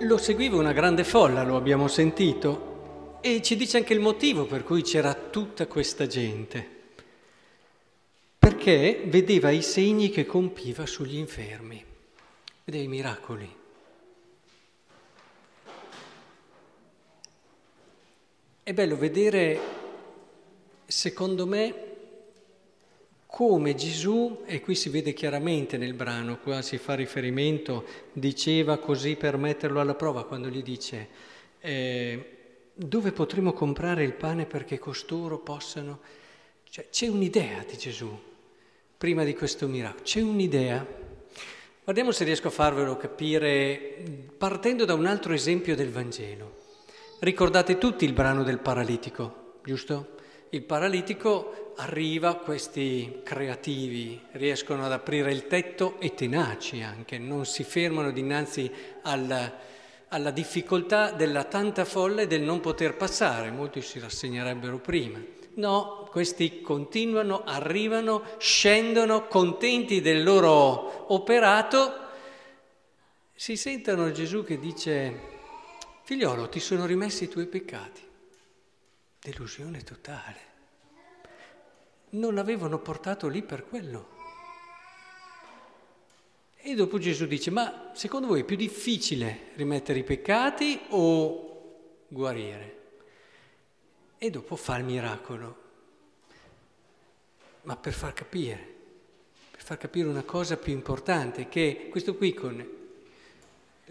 lo seguiva una grande folla, lo abbiamo sentito, e ci dice anche il motivo per cui c'era tutta questa gente. Perché vedeva i segni che compiva sugli infermi, vedeva i miracoli. È bello vedere, secondo me, come Gesù, e qui si vede chiaramente nel brano, qua si fa riferimento, diceva così per metterlo alla prova, quando gli dice eh, dove potremo comprare il pane perché costoro possano... Cioè, c'è un'idea di Gesù prima di questo miracolo, c'è un'idea. Guardiamo se riesco a farvelo capire partendo da un altro esempio del Vangelo. Ricordate tutti il brano del paralitico, giusto? Il paralitico arriva, questi creativi riescono ad aprire il tetto e tenaci anche, non si fermano dinanzi alla, alla difficoltà della tanta folla e del non poter passare, molti si rassegnerebbero prima. No, questi continuano, arrivano, scendono contenti del loro operato, si sentono Gesù che dice, figliolo, ti sono rimessi i tuoi peccati. Delusione totale. Non l'avevano portato lì per quello. E dopo Gesù dice, ma secondo voi è più difficile rimettere i peccati o guarire? E dopo fa il miracolo. Ma per far capire, per far capire una cosa più importante, che questo qui con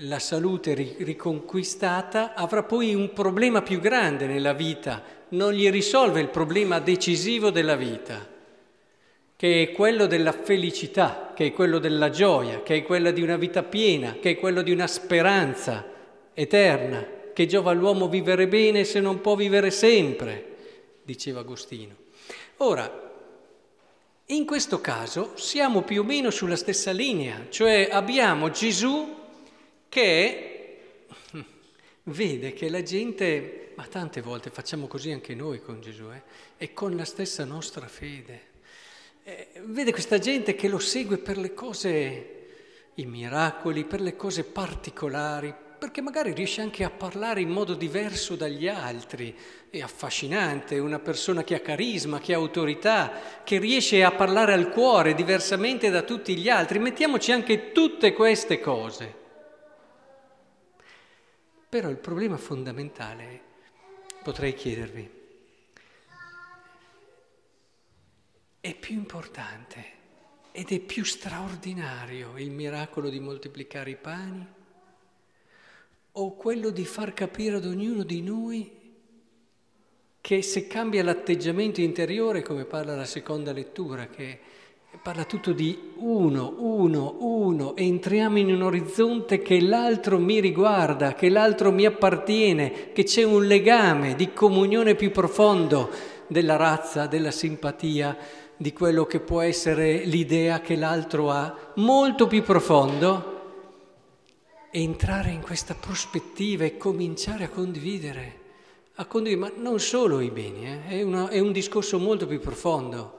la salute riconquistata avrà poi un problema più grande nella vita, non gli risolve il problema decisivo della vita, che è quello della felicità, che è quello della gioia, che è quello di una vita piena, che è quello di una speranza eterna, che giova all'uomo vivere bene se non può vivere sempre, diceva Agostino. Ora, in questo caso siamo più o meno sulla stessa linea, cioè abbiamo Gesù che vede che la gente, ma tante volte facciamo così anche noi con Gesù, eh, e con la stessa nostra fede, eh, vede questa gente che lo segue per le cose, i miracoli, per le cose particolari, perché magari riesce anche a parlare in modo diverso dagli altri, è affascinante, una persona che ha carisma, che ha autorità, che riesce a parlare al cuore diversamente da tutti gli altri. Mettiamoci anche tutte queste cose. Però il problema fondamentale, potrei chiedervi, è più importante ed è più straordinario il miracolo di moltiplicare i pani? O quello di far capire ad ognuno di noi che se cambia l'atteggiamento interiore, come parla la seconda lettura, che Parla tutto di uno, uno, uno, entriamo in un orizzonte che l'altro mi riguarda, che l'altro mi appartiene, che c'è un legame di comunione più profondo della razza, della simpatia, di quello che può essere l'idea che l'altro ha, molto più profondo, entrare in questa prospettiva e cominciare a condividere, a condividere, ma non solo i beni, eh? è, una, è un discorso molto più profondo.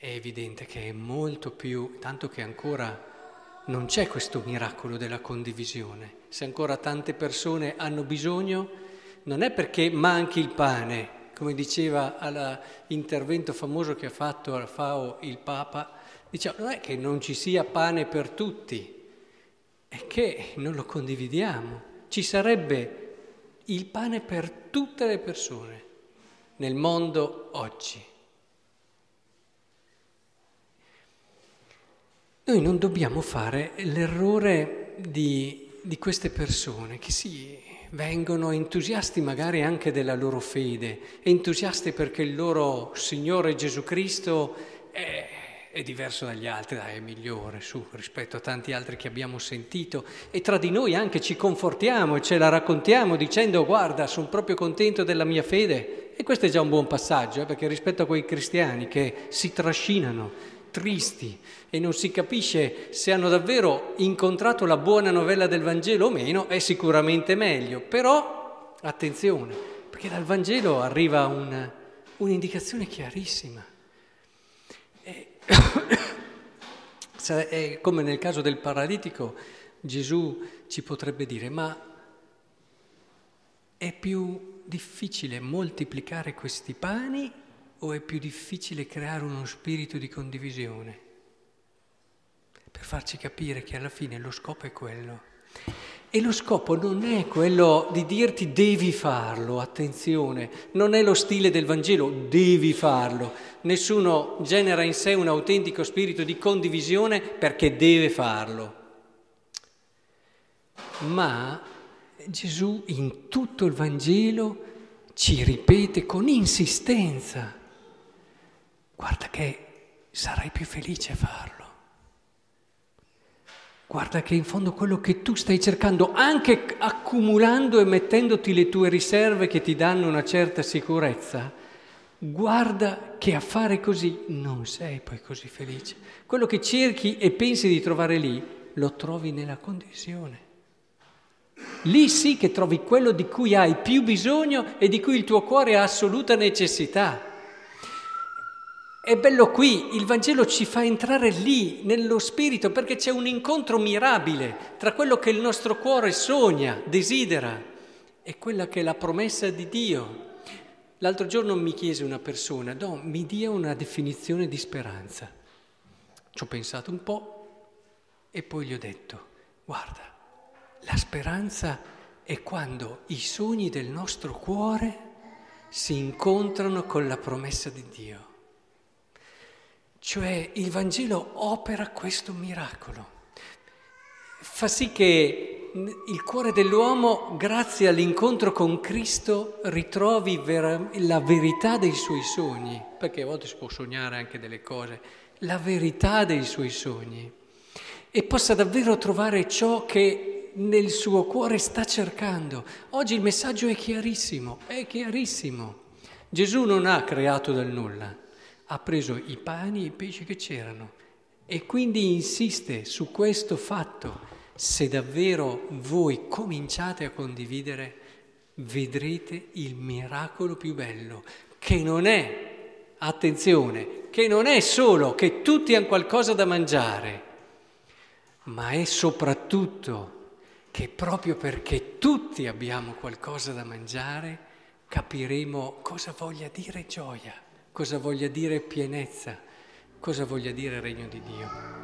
È evidente che è molto più, tanto che ancora non c'è questo miracolo della condivisione. Se ancora tante persone hanno bisogno, non è perché manchi il pane, come diceva all'intervento famoso che ha fatto al FAO il Papa, diciamo, non è che non ci sia pane per tutti, è che non lo condividiamo. Ci sarebbe il pane per tutte le persone nel mondo oggi. Noi non dobbiamo fare l'errore di, di queste persone che sì, vengono entusiasti magari anche della loro fede, entusiasti perché il loro Signore Gesù Cristo è, è diverso dagli altri, dai, è migliore su, rispetto a tanti altri che abbiamo sentito. E tra di noi anche ci confortiamo e ce la raccontiamo dicendo guarda sono proprio contento della mia fede. E questo è già un buon passaggio eh, perché rispetto a quei cristiani che si trascinano tristi e non si capisce se hanno davvero incontrato la buona novella del Vangelo o meno, è sicuramente meglio. Però, attenzione, perché dal Vangelo arriva un, un'indicazione chiarissima. E, È come nel caso del paralitico, Gesù ci potrebbe dire, ma è più difficile moltiplicare questi pani o è più difficile creare uno spirito di condivisione? Per farci capire che alla fine lo scopo è quello. E lo scopo non è quello di dirti devi farlo, attenzione, non è lo stile del Vangelo, devi farlo. Nessuno genera in sé un autentico spirito di condivisione perché deve farlo. Ma Gesù in tutto il Vangelo ci ripete con insistenza, guarda che sarai più felice a farlo. Guarda che in fondo quello che tu stai cercando, anche accumulando e mettendoti le tue riserve che ti danno una certa sicurezza, guarda che a fare così non sei poi così felice. Quello che cerchi e pensi di trovare lì, lo trovi nella condivisione. Lì sì che trovi quello di cui hai più bisogno e di cui il tuo cuore ha assoluta necessità. È bello qui, il Vangelo ci fa entrare lì, nello spirito, perché c'è un incontro mirabile tra quello che il nostro cuore sogna, desidera, e quella che è la promessa di Dio. L'altro giorno mi chiese una persona, no, mi dia una definizione di speranza. Ci ho pensato un po' e poi gli ho detto, guarda, la speranza è quando i sogni del nostro cuore si incontrano con la promessa di Dio. Cioè il Vangelo opera questo miracolo, fa sì che il cuore dell'uomo, grazie all'incontro con Cristo, ritrovi vera- la verità dei suoi sogni, perché a volte si può sognare anche delle cose, la verità dei suoi sogni, e possa davvero trovare ciò che nel suo cuore sta cercando. Oggi il messaggio è chiarissimo, è chiarissimo. Gesù non ha creato dal nulla ha preso i pani e i pesci che c'erano e quindi insiste su questo fatto. Se davvero voi cominciate a condividere, vedrete il miracolo più bello, che non è, attenzione, che non è solo che tutti hanno qualcosa da mangiare, ma è soprattutto che proprio perché tutti abbiamo qualcosa da mangiare, capiremo cosa voglia dire gioia cosa voglia dire pienezza, cosa voglia dire regno di Dio.